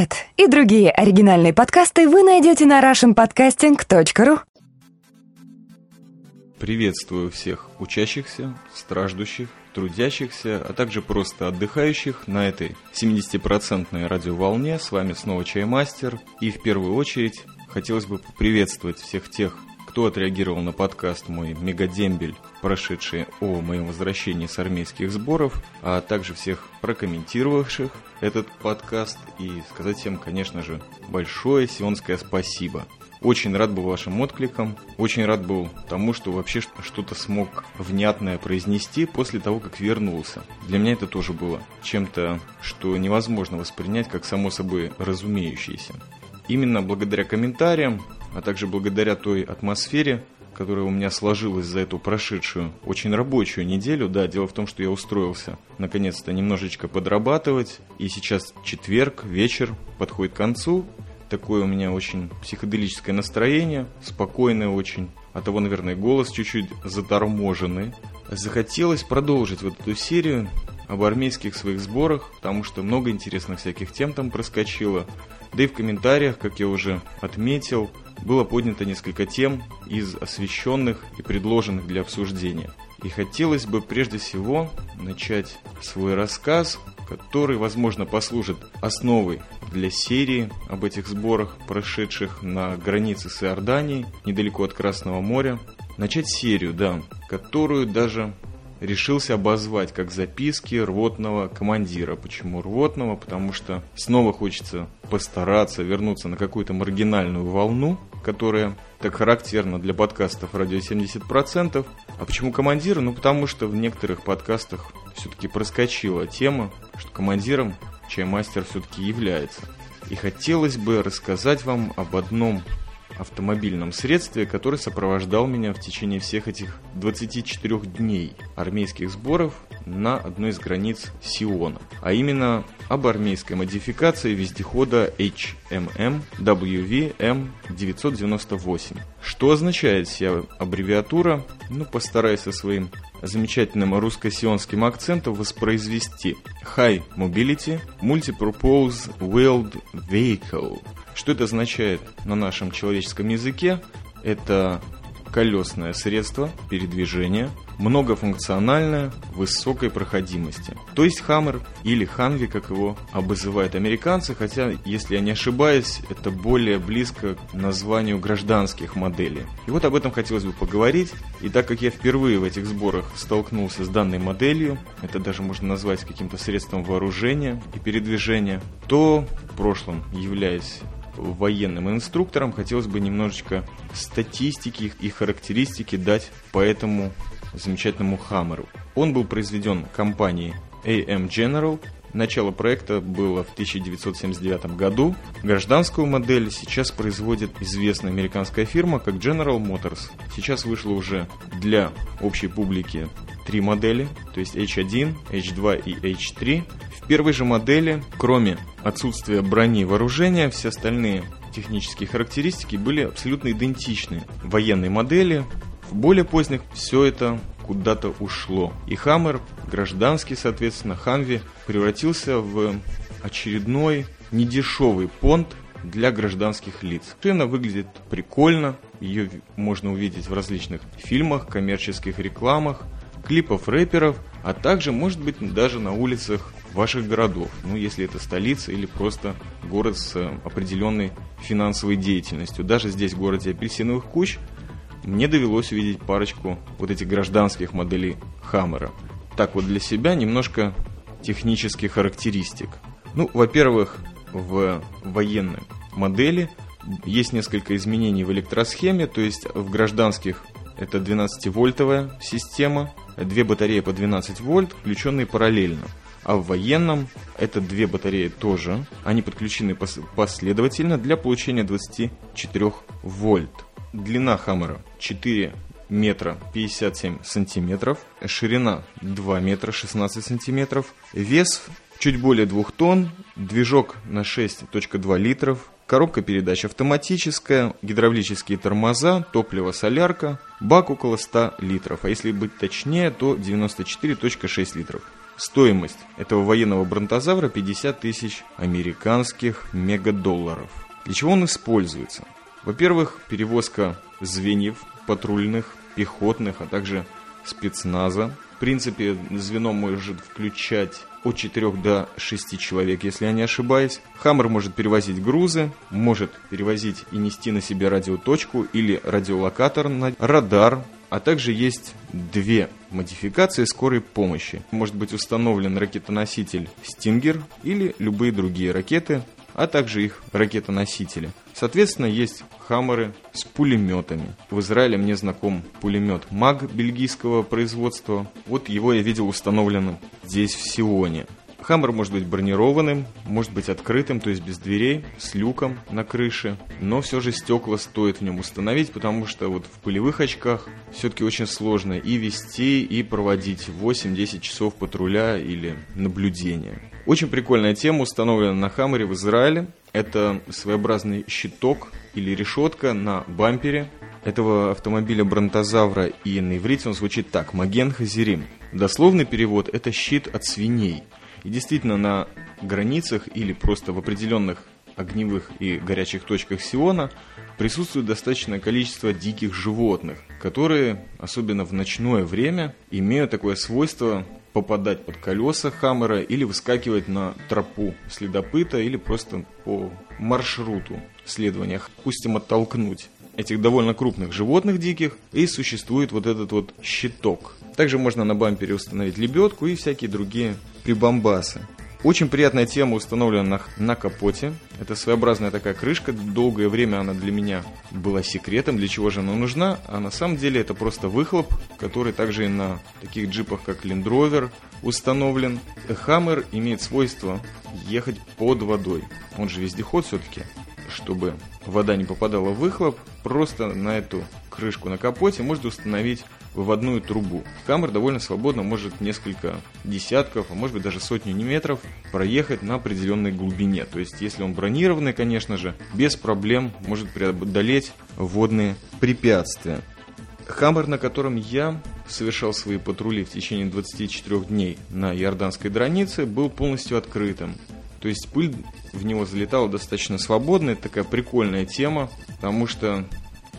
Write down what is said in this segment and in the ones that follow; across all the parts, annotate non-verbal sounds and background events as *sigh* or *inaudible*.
Этот и другие оригинальные подкасты вы найдете на russianpodcasting.ru Приветствую всех учащихся, страждущих, трудящихся, а также просто отдыхающих на этой 70-процентной радиоволне. С вами снова Чаймастер. И в первую очередь хотелось бы поприветствовать всех тех, кто отреагировал на подкаст мой «Мегадембель», прошедший о моем возвращении с армейских сборов, а также всех прокомментировавших этот подкаст и сказать всем, конечно же, большое сионское спасибо. Очень рад был вашим откликам, очень рад был тому, что вообще что-то смог внятное произнести после того, как вернулся. Для меня это тоже было чем-то, что невозможно воспринять как само собой разумеющееся. Именно благодаря комментариям, а также благодаря той атмосфере, которая у меня сложилась за эту прошедшую очень рабочую неделю. Да, дело в том, что я устроился наконец-то немножечко подрабатывать. И сейчас четверг, вечер подходит к концу. Такое у меня очень психоделическое настроение, спокойное очень. От того, наверное, голос чуть-чуть заторможенный. Захотелось продолжить вот эту серию об армейских своих сборах, потому что много интересных всяких тем там проскочило. Да и в комментариях, как я уже отметил, было поднято несколько тем из освещенных и предложенных для обсуждения. И хотелось бы прежде всего начать свой рассказ, который, возможно, послужит основой для серии об этих сборах, прошедших на границе с Иорданией, недалеко от Красного моря. Начать серию, да, которую даже решился обозвать как записки рвотного командира. Почему рвотного? Потому что снова хочется постараться вернуться на какую-то маргинальную волну, которая так характерна для подкастов радио 70%. А почему командира? Ну, потому что в некоторых подкастах все-таки проскочила тема, что командиром чаймастер все-таки является. И хотелось бы рассказать вам об одном автомобильном средстве, который сопровождал меня в течение всех этих 24 дней армейских сборов на одной из границ Сиона, а именно об армейской модификации вездехода HMM WVM 998. Что означает вся аббревиатура? Ну, постараюсь со своим замечательным русско-сионским акцентом воспроизвести High Mobility Multipurpose Wheeled Vehicle что это означает на нашем человеческом языке? Это колесное средство передвижения, многофункциональное, высокой проходимости. То есть Хаммер или Ханви, как его обозывают американцы, хотя, если я не ошибаюсь, это более близко к названию гражданских моделей. И вот об этом хотелось бы поговорить. И так как я впервые в этих сборах столкнулся с данной моделью, это даже можно назвать каким-то средством вооружения и передвижения, то в прошлом, являясь военным инструкторам, хотелось бы немножечко статистики и характеристики дать по этому замечательному Хаммеру. Он был произведен компанией AM General. Начало проекта было в 1979 году. Гражданскую модель сейчас производит известная американская фирма, как General Motors. Сейчас вышло уже для общей публики три модели, то есть H1, H2 и H3 первой же модели, кроме отсутствия брони и вооружения, все остальные технические характеристики были абсолютно идентичны военной модели. В более поздних все это куда-то ушло. И Хаммер, гражданский, соответственно, Хамви, превратился в очередной недешевый понт для гражданских лиц. Машина выглядит прикольно, ее можно увидеть в различных фильмах, коммерческих рекламах, клипов рэперов, а также, может быть, даже на улицах ваших городов, ну если это столица или просто город с э, определенной финансовой деятельностью. Даже здесь, в городе апельсиновых куч, мне довелось увидеть парочку вот этих гражданских моделей Хаммера. Так вот для себя немножко технических характеристик. Ну, во-первых, в военной модели есть несколько изменений в электросхеме, то есть в гражданских это 12-вольтовая система, две батареи по 12 вольт, включенные параллельно. А в военном это две батареи тоже. Они подключены последовательно для получения 24 вольт. Длина хаммера 4 метра 57 сантиметров, ширина 2 метра 16 сантиметров, вес чуть более 2 тонн, движок на 6.2 литров, коробка передач автоматическая, гидравлические тормоза, топливо солярка, бак около 100 литров, а если быть точнее, то 94.6 литров. Стоимость этого военного бронтозавра 50 тысяч американских мегадолларов. Для чего он используется? Во-первых, перевозка звеньев патрульных, пехотных, а также спецназа. В принципе, звено может включать от 4 до 6 человек, если я не ошибаюсь. Хаммер может перевозить грузы, может перевозить и нести на себе радиоточку или радиолокатор радар, а также есть две модификации скорой помощи. Может быть установлен ракетоноситель «Стингер» или любые другие ракеты, а также их ракетоносители. Соответственно, есть хаммеры с пулеметами. В Израиле мне знаком пулемет МАГ бельгийского производства. Вот его я видел установленным здесь, в Сионе. Хаммер может быть бронированным, может быть открытым, то есть без дверей, с люком на крыше, но все же стекла стоит в нем установить, потому что вот в пылевых очках все-таки очень сложно и вести, и проводить 8-10 часов патруля или наблюдения. Очень прикольная тема установлена на Хаммере в Израиле. Это своеобразный щиток или решетка на бампере этого автомобиля Бронтозавра, и на иврите он звучит так – Маген Хазирим. Дословный перевод – это щит от свиней – и действительно на границах или просто в определенных огневых и горячих точках Сиона присутствует достаточное количество диких животных, которые, особенно в ночное время, имеют такое свойство попадать под колеса Хаммера или выскакивать на тропу следопыта или просто по маршруту следования, пусть им оттолкнуть этих довольно крупных животных диких, и существует вот этот вот щиток. Также можно на бампере установить лебедку и всякие другие прибамбасы. Очень приятная тема установлена на, на капоте. Это своеобразная такая крышка. Долгое время она для меня была секретом, для чего же она нужна. А на самом деле это просто выхлоп, который также и на таких джипах, как Land Rover, установлен. Хаммер имеет свойство ехать под водой. Он же вездеход все-таки чтобы вода не попадала в выхлоп, просто на эту крышку на капоте можно установить выводную трубу. Камер довольно свободно может несколько десятков, а может быть даже сотню метров проехать на определенной глубине. То есть, если он бронированный, конечно же, без проблем может преодолеть водные препятствия. Хаммер, на котором я совершал свои патрули в течение 24 дней на Иорданской границе, был полностью открытым. То есть пыль в него залетала достаточно свободно. Это такая прикольная тема, потому что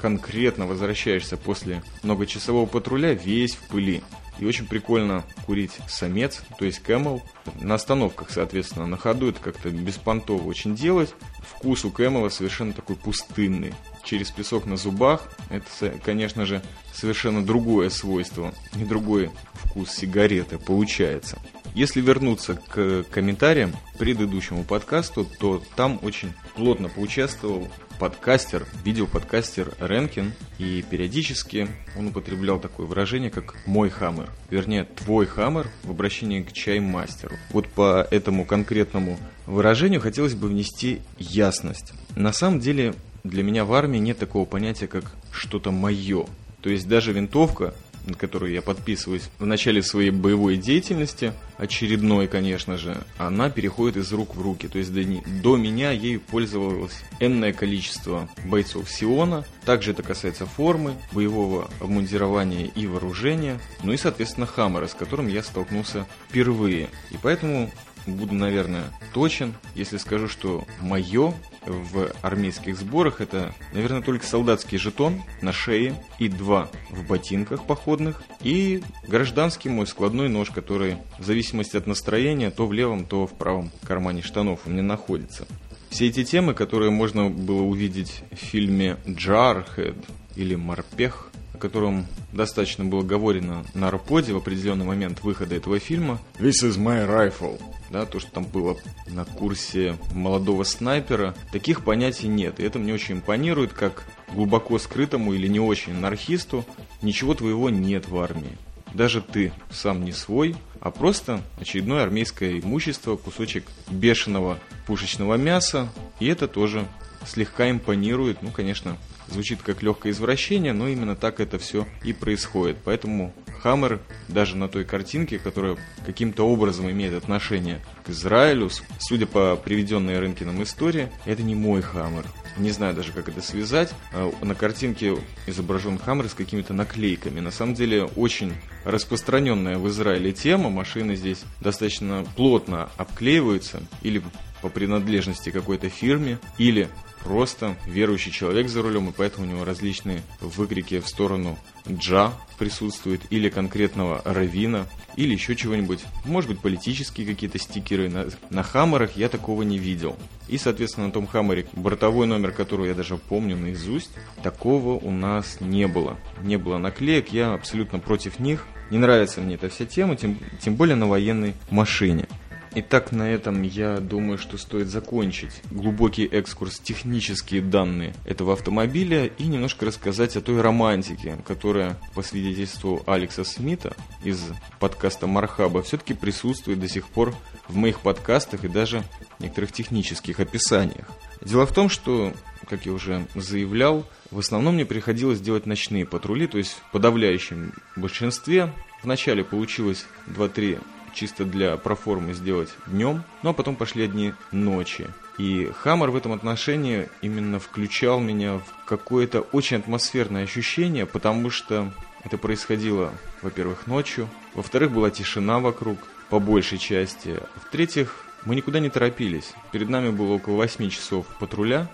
конкретно возвращаешься после многочасового патруля весь в пыли. И очень прикольно курить самец, то есть кэмел. На остановках, соответственно, на ходу это как-то беспонтово очень делать. Вкус у кэмела совершенно такой пустынный. Через песок на зубах, это, конечно же, совершенно другое свойство, не другой вкус сигареты получается. Если вернуться к комментариям к предыдущему подкасту, то там очень плотно поучаствовал подкастер, видеоподкастер Ренкин, и периодически он употреблял такое выражение, как «мой хаммер», вернее, «твой хаммер» в обращении к чаймастеру. Вот по этому конкретному выражению хотелось бы внести ясность. На самом деле для меня в армии нет такого понятия, как «что-то мое». То есть даже винтовка на которую я подписываюсь в начале своей боевой деятельности, очередной, конечно же, она переходит из рук в руки. То есть до, до меня ею пользовалось энное количество бойцов Сиона. Также это касается формы, боевого обмундирования и вооружения. Ну и, соответственно, Хаммера, с которым я столкнулся впервые. И поэтому буду, наверное, точен, если скажу, что мое в армейских сборах это, наверное, только солдатский жетон на шее и два в ботинках походных и гражданский мой складной нож, который в зависимости от настроения то в левом, то в правом кармане штанов у меня находится. Все эти темы, которые можно было увидеть в фильме «Джархед» или «Морпех», котором достаточно было говорено на Арподе в определенный момент выхода этого фильма. This is my rifle. Да, то, что там было на курсе молодого снайпера, таких понятий нет. И это мне очень импонирует, как глубоко скрытому или не очень анархисту ничего твоего нет в армии. Даже ты сам не свой, а просто очередное армейское имущество, кусочек бешеного пушечного мяса. И это тоже слегка импонирует, ну, конечно, звучит как легкое извращение, но именно так это все и происходит. Поэтому Хаммер даже на той картинке, которая каким-то образом имеет отношение к Израилю, судя по приведенной Рынкиным истории, это не мой Хаммер. Не знаю даже, как это связать. А, на картинке изображен Хаммер с какими-то наклейками. На самом деле, очень распространенная в Израиле тема. Машины здесь достаточно плотно обклеиваются или по принадлежности какой-то фирме, или просто верующий человек за рулем, и поэтому у него различные выкрики в сторону джа присутствуют, или конкретного равина, или еще чего-нибудь. Может быть, политические какие-то стикеры. На, на хаммерах я такого не видел. И, соответственно, на том хаммере, бортовой номер, который я даже помню наизусть, такого у нас не было. Не было наклеек, я абсолютно против них. Не нравится мне эта вся тема, тем, тем более на военной машине. Итак, на этом я думаю, что стоит закончить глубокий экскурс технические данные этого автомобиля и немножко рассказать о той романтике, которая, по свидетельству Алекса Смита из подкаста Мархаба, все-таки присутствует до сих пор в моих подкастах и даже некоторых технических описаниях. Дело в том, что, как я уже заявлял, в основном мне приходилось делать ночные патрули, то есть в подавляющем большинстве. Вначале получилось 2-3 чисто для проформы сделать днем, ну а потом пошли одни ночи. И Хаммер в этом отношении именно включал меня в какое-то очень атмосферное ощущение, потому что это происходило, во-первых, ночью, во-вторых, была тишина вокруг, по большей части, в-третьих, мы никуда не торопились. Перед нами было около 8 часов патруля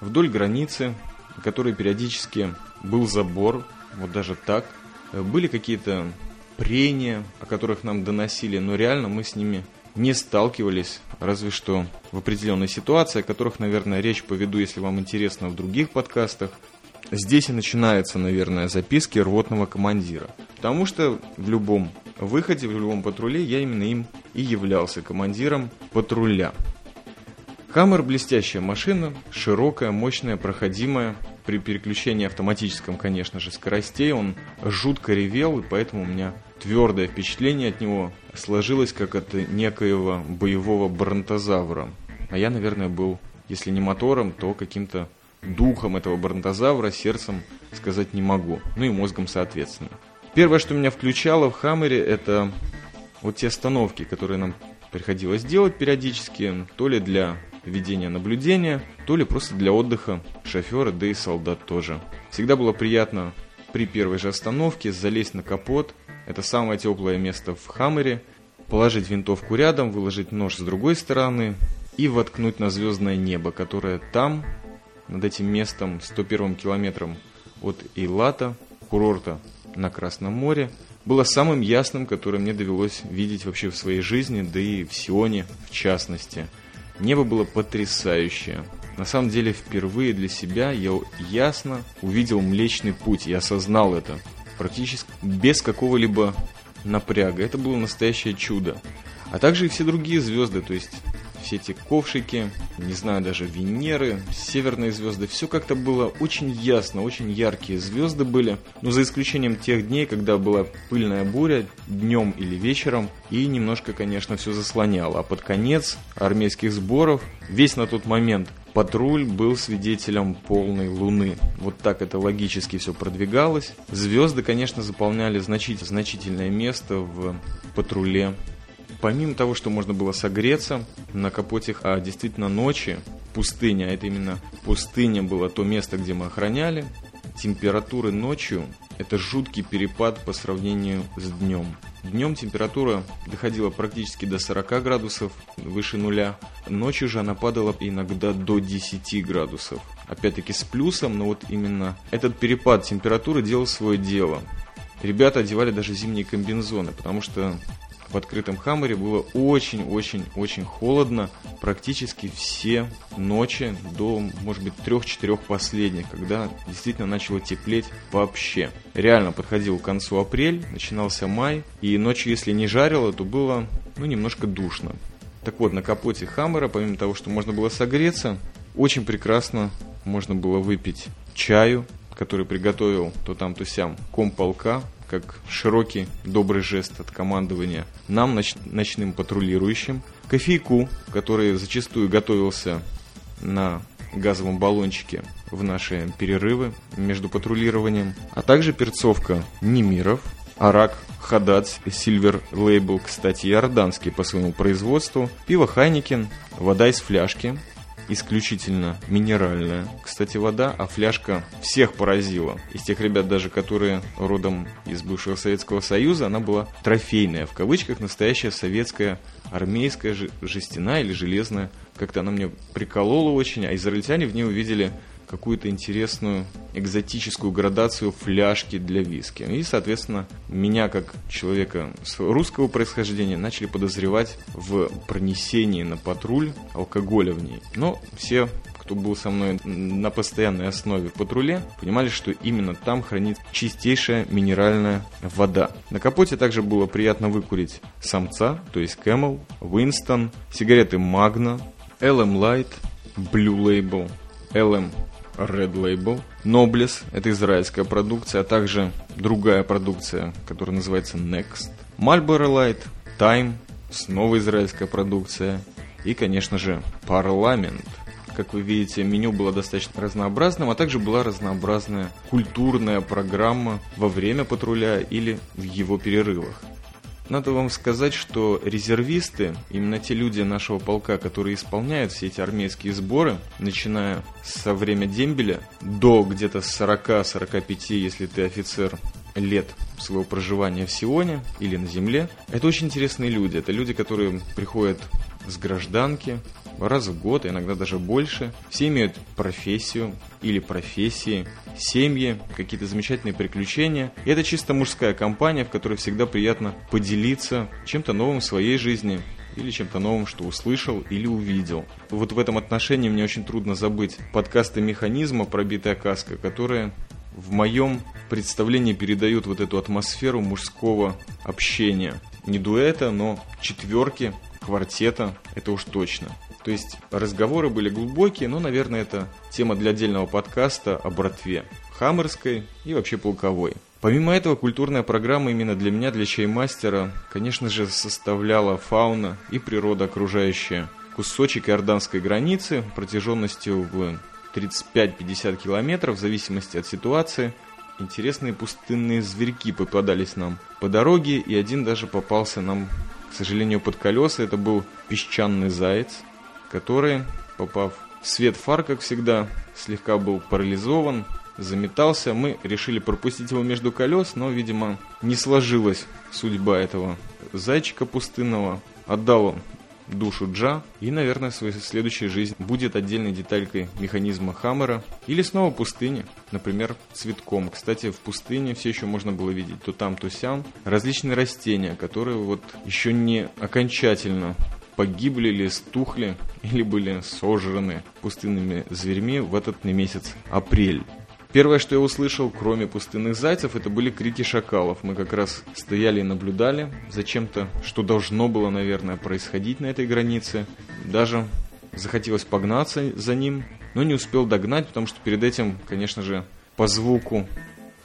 вдоль границы, на которой периодически был забор, вот даже так. Были какие-то прения, о которых нам доносили, но реально мы с ними не сталкивались, разве что в определенной ситуации, о которых, наверное, речь поведу, если вам интересно, в других подкастах. Здесь и начинаются, наверное, записки рвотного командира. Потому что в любом выходе, в любом патруле я именно им и являлся командиром патруля. Хаммер – блестящая машина, широкая, мощная, проходимая. При переключении автоматическом, конечно же, скоростей он жутко ревел, и поэтому у меня твердое впечатление от него сложилось как от некоего боевого бронтозавра. А я, наверное, был, если не мотором, то каким-то духом этого бронтозавра, сердцем сказать не могу. Ну и мозгом, соответственно. Первое, что меня включало в Хаммере, это вот те остановки, которые нам приходилось делать периодически, то ли для ведения наблюдения, то ли просто для отдыха шофера, да и солдат тоже. Всегда было приятно при первой же остановке залезть на капот, это самое теплое место в Хаммере. Положить винтовку рядом, выложить нож с другой стороны и воткнуть на звездное небо, которое там, над этим местом, 101 километром от Эйлата, курорта на Красном море, было самым ясным, которое мне довелось видеть вообще в своей жизни, да и в Сионе в частности. Небо было потрясающее. На самом деле, впервые для себя я ясно увидел Млечный Путь, я осознал это практически без какого-либо напряга. Это было настоящее чудо. А также и все другие звезды, то есть все эти ковшики, не знаю, даже Венеры, северные звезды, все как-то было очень ясно, очень яркие звезды были, но за исключением тех дней, когда была пыльная буря, днем или вечером, и немножко, конечно, все заслоняло. А под конец армейских сборов, весь на тот момент Патруль был свидетелем полной луны. Вот так это логически все продвигалось. Звезды, конечно, заполняли значительное, значительное место в патруле. Помимо того, что можно было согреться на капоте, а действительно ночи, пустыня, а это именно пустыня было то место, где мы охраняли, температуры ночью – это жуткий перепад по сравнению с днем. Днем температура доходила практически до 40 градусов, выше нуля. Ночью же она падала иногда до 10 градусов. Опять-таки с плюсом, но вот именно этот перепад температуры делал свое дело. Ребята одевали даже зимние комбинзоны, потому что в открытом Хаммере было очень-очень-очень холодно практически все ночи до, может быть, трех-четырех последних, когда действительно начало теплеть вообще. Реально подходил к концу апрель, начинался май, и ночью, если не жарило, то было, ну, немножко душно. Так вот, на капоте Хаммера, помимо того, что можно было согреться, очень прекрасно можно было выпить чаю, который приготовил то там, то сям комполка, как широкий добрый жест от командования нам, ноч- ночным патрулирующим, кофейку, который зачастую готовился на газовом баллончике в наши перерывы между патрулированием, а также перцовка Немиров, Арак, Хадац, Silver Label, кстати, иорданский по своему производству, пиво Heineken, вода из фляжки, исключительно минеральная. Кстати, вода, а фляжка всех поразила. Из тех ребят даже, которые родом из бывшего Советского Союза, она была трофейная, в кавычках, настоящая советская армейская жестяная или железная. Как-то она мне приколола очень, а израильтяне в ней увидели какую-то интересную экзотическую градацию фляжки для виски. И, соответственно, меня, как человека с русского происхождения, начали подозревать в пронесении на патруль алкоголя в ней. Но все кто был со мной на постоянной основе в патруле, понимали, что именно там хранится чистейшая минеральная вода. На капоте также было приятно выкурить самца, то есть Camel, Winston, сигареты Magna, LM Light, Blue Label, LM Red Label. Nobles – это израильская продукция, а также другая продукция, которая называется Next. Marlboro Light, Time – снова израильская продукция. И, конечно же, Parliament. Как вы видите, меню было достаточно разнообразным, а также была разнообразная культурная программа во время патруля или в его перерывах. Надо вам сказать, что резервисты, именно те люди нашего полка, которые исполняют все эти армейские сборы, начиная со время дембеля до где-то 40-45, если ты офицер, лет своего проживания в Сионе или на земле, это очень интересные люди. Это люди, которые приходят с гражданки, раз в год, иногда даже больше. Все имеют профессию или профессии, семьи, какие-то замечательные приключения. И это чисто мужская компания, в которой всегда приятно поделиться чем-то новым в своей жизни, или чем-то новым, что услышал или увидел. Вот в этом отношении мне очень трудно забыть подкасты «Механизма. Пробитая каска», которые в моем представлении передают вот эту атмосферу мужского общения. Не дуэта, но четверки, квартета, это уж точно. То есть разговоры были глубокие, но, наверное, это тема для отдельного подкаста о братве. Хаммерской и вообще полковой. Помимо этого, культурная программа именно для меня, для чаймастера, конечно же, составляла фауна и природа окружающая. Кусочек иорданской границы протяженностью в 35-50 километров, в зависимости от ситуации. Интересные пустынные зверьки попадались нам по дороге, и один даже попался нам, к сожалению, под колеса. Это был песчаный заяц который, попав в свет фар, как всегда, слегка был парализован, заметался. Мы решили пропустить его между колес, но, видимо, не сложилась судьба этого зайчика пустынного. Отдал он душу Джа, и, наверное, своей следующей жизни будет отдельной деталькой механизма Хаммера, или снова пустыни, например, цветком. Кстати, в пустыне все еще можно было видеть то там, то сям различные растения, которые вот еще не окончательно погибли или стухли, или были сожраны пустынными зверьми в этот месяц апрель. Первое, что я услышал, кроме пустынных зайцев, это были крики шакалов. Мы как раз стояли и наблюдали за чем-то, что должно было, наверное, происходить на этой границе. Даже захотелось погнаться за ним, но не успел догнать, потому что перед этим, конечно же, по звуку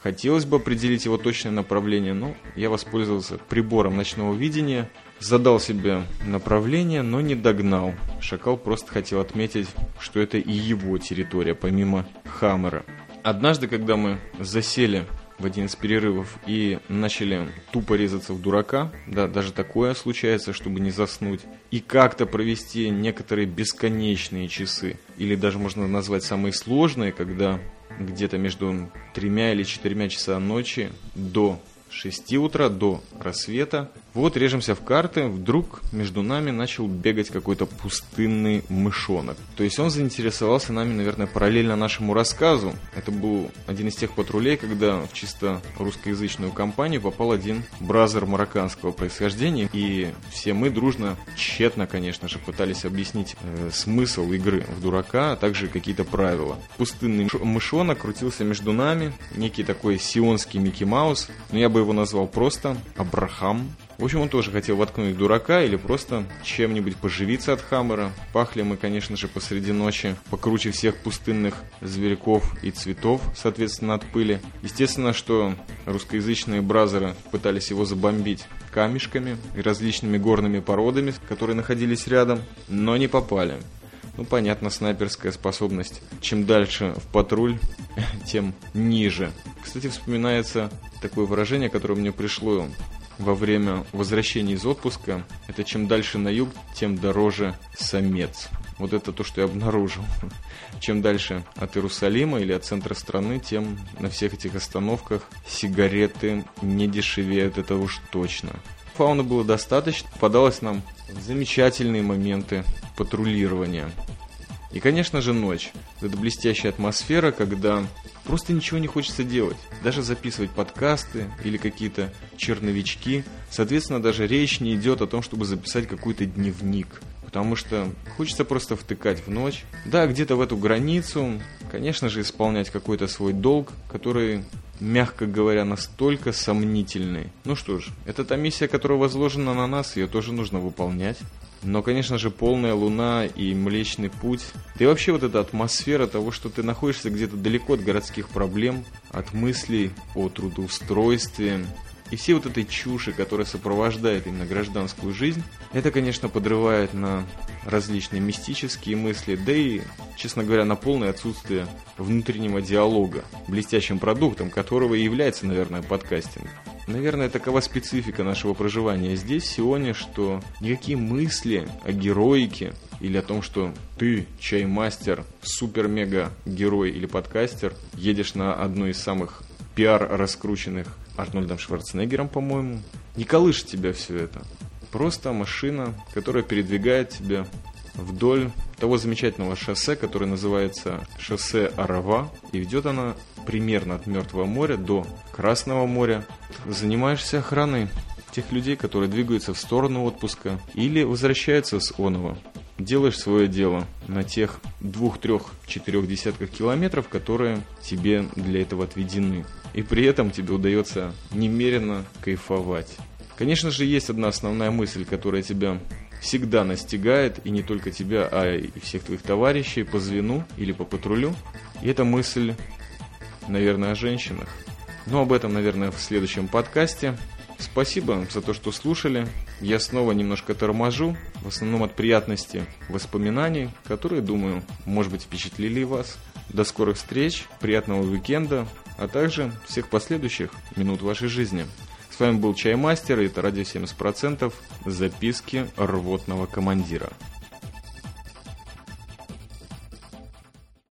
хотелось бы определить его точное направление, но я воспользовался прибором ночного видения – Задал себе направление, но не догнал. Шакал просто хотел отметить, что это и его территория, помимо Хаммера. Однажды, когда мы засели в один из перерывов и начали тупо резаться в дурака, да, даже такое случается, чтобы не заснуть, и как-то провести некоторые бесконечные часы, или даже можно назвать самые сложные, когда где-то между тремя или четырьмя часа ночи до 6 утра до рассвета. Вот режемся в карты, вдруг между нами начал бегать какой-то пустынный мышонок. То есть он заинтересовался нами, наверное, параллельно нашему рассказу. Это был один из тех патрулей, когда в чисто русскоязычную компанию попал один бразер марокканского происхождения. И все мы дружно, тщетно, конечно же, пытались объяснить э, смысл игры в дурака, а также какие-то правила. Пустынный мышонок крутился между нами, некий такой сионский Микки Маус. Но я бы его назвал просто Абрахам. В общем, он тоже хотел воткнуть дурака или просто чем-нибудь поживиться от Хаммера. Пахли мы, конечно же, посреди ночи, покруче всех пустынных зверьков и цветов, соответственно, от пыли. Естественно, что русскоязычные бразеры пытались его забомбить камешками и различными горными породами, которые находились рядом, но не попали. Ну, понятно, снайперская способность. Чем дальше в патруль, *laughs* тем ниже. Кстати, вспоминается такое выражение, которое мне пришло во время возвращения из отпуска. Это чем дальше на юг, тем дороже самец. Вот это то, что я обнаружил. Чем дальше от Иерусалима или от центра страны, тем на всех этих остановках сигареты не дешевеют, это уж точно. Фауны было достаточно, попадалось нам замечательные моменты патрулирования. И, конечно же, ночь. Это блестящая атмосфера, когда просто ничего не хочется делать. Даже записывать подкасты или какие-то черновички. Соответственно, даже речь не идет о том, чтобы записать какой-то дневник. Потому что хочется просто втыкать в ночь. Да, где-то в эту границу, конечно же, исполнять какой-то свой долг, который мягко говоря, настолько сомнительный. Ну что ж, это та миссия, которая возложена на нас, ее тоже нужно выполнять. Но, конечно же, полная луна и Млечный Путь, да и вообще вот эта атмосфера того, что ты находишься где-то далеко от городских проблем, от мыслей о трудоустройстве, и все вот этой чуши, которая сопровождает именно гражданскую жизнь, это, конечно, подрывает на различные мистические мысли, да и, честно говоря, на полное отсутствие внутреннего диалога, блестящим продуктом которого и является, наверное, подкастинг. Наверное, такова специфика нашего проживания здесь, Сионе, что никакие мысли о героике или о том, что ты, чаймастер, супер-мега-герой или подкастер, едешь на одной из самых пиар раскрученных Арнольдом Шварценеггером, по-моему. Не колышет тебя все это. Просто машина, которая передвигает тебя вдоль того замечательного шоссе, которое называется шоссе Арава, и ведет она примерно от Мертвого моря до Красного моря. Занимаешься охраной тех людей, которые двигаются в сторону отпуска или возвращаются с Онова. Делаешь свое дело на тех двух, трех, четырех десятках километров, которые тебе для этого отведены. И при этом тебе удается немерено кайфовать. Конечно же, есть одна основная мысль, которая тебя всегда настигает, и не только тебя, а и всех твоих товарищей по звену или по патрулю. И это мысль, наверное, о женщинах. Но об этом, наверное, в следующем подкасте. Спасибо за то, что слушали. Я снова немножко торможу, в основном от приятности воспоминаний, которые, думаю, может быть, впечатлили вас. До скорых встреч, приятного уикенда, а также всех последующих минут вашей жизни. С вами был Чаймастер, и это радио 70%, записки рвотного командира.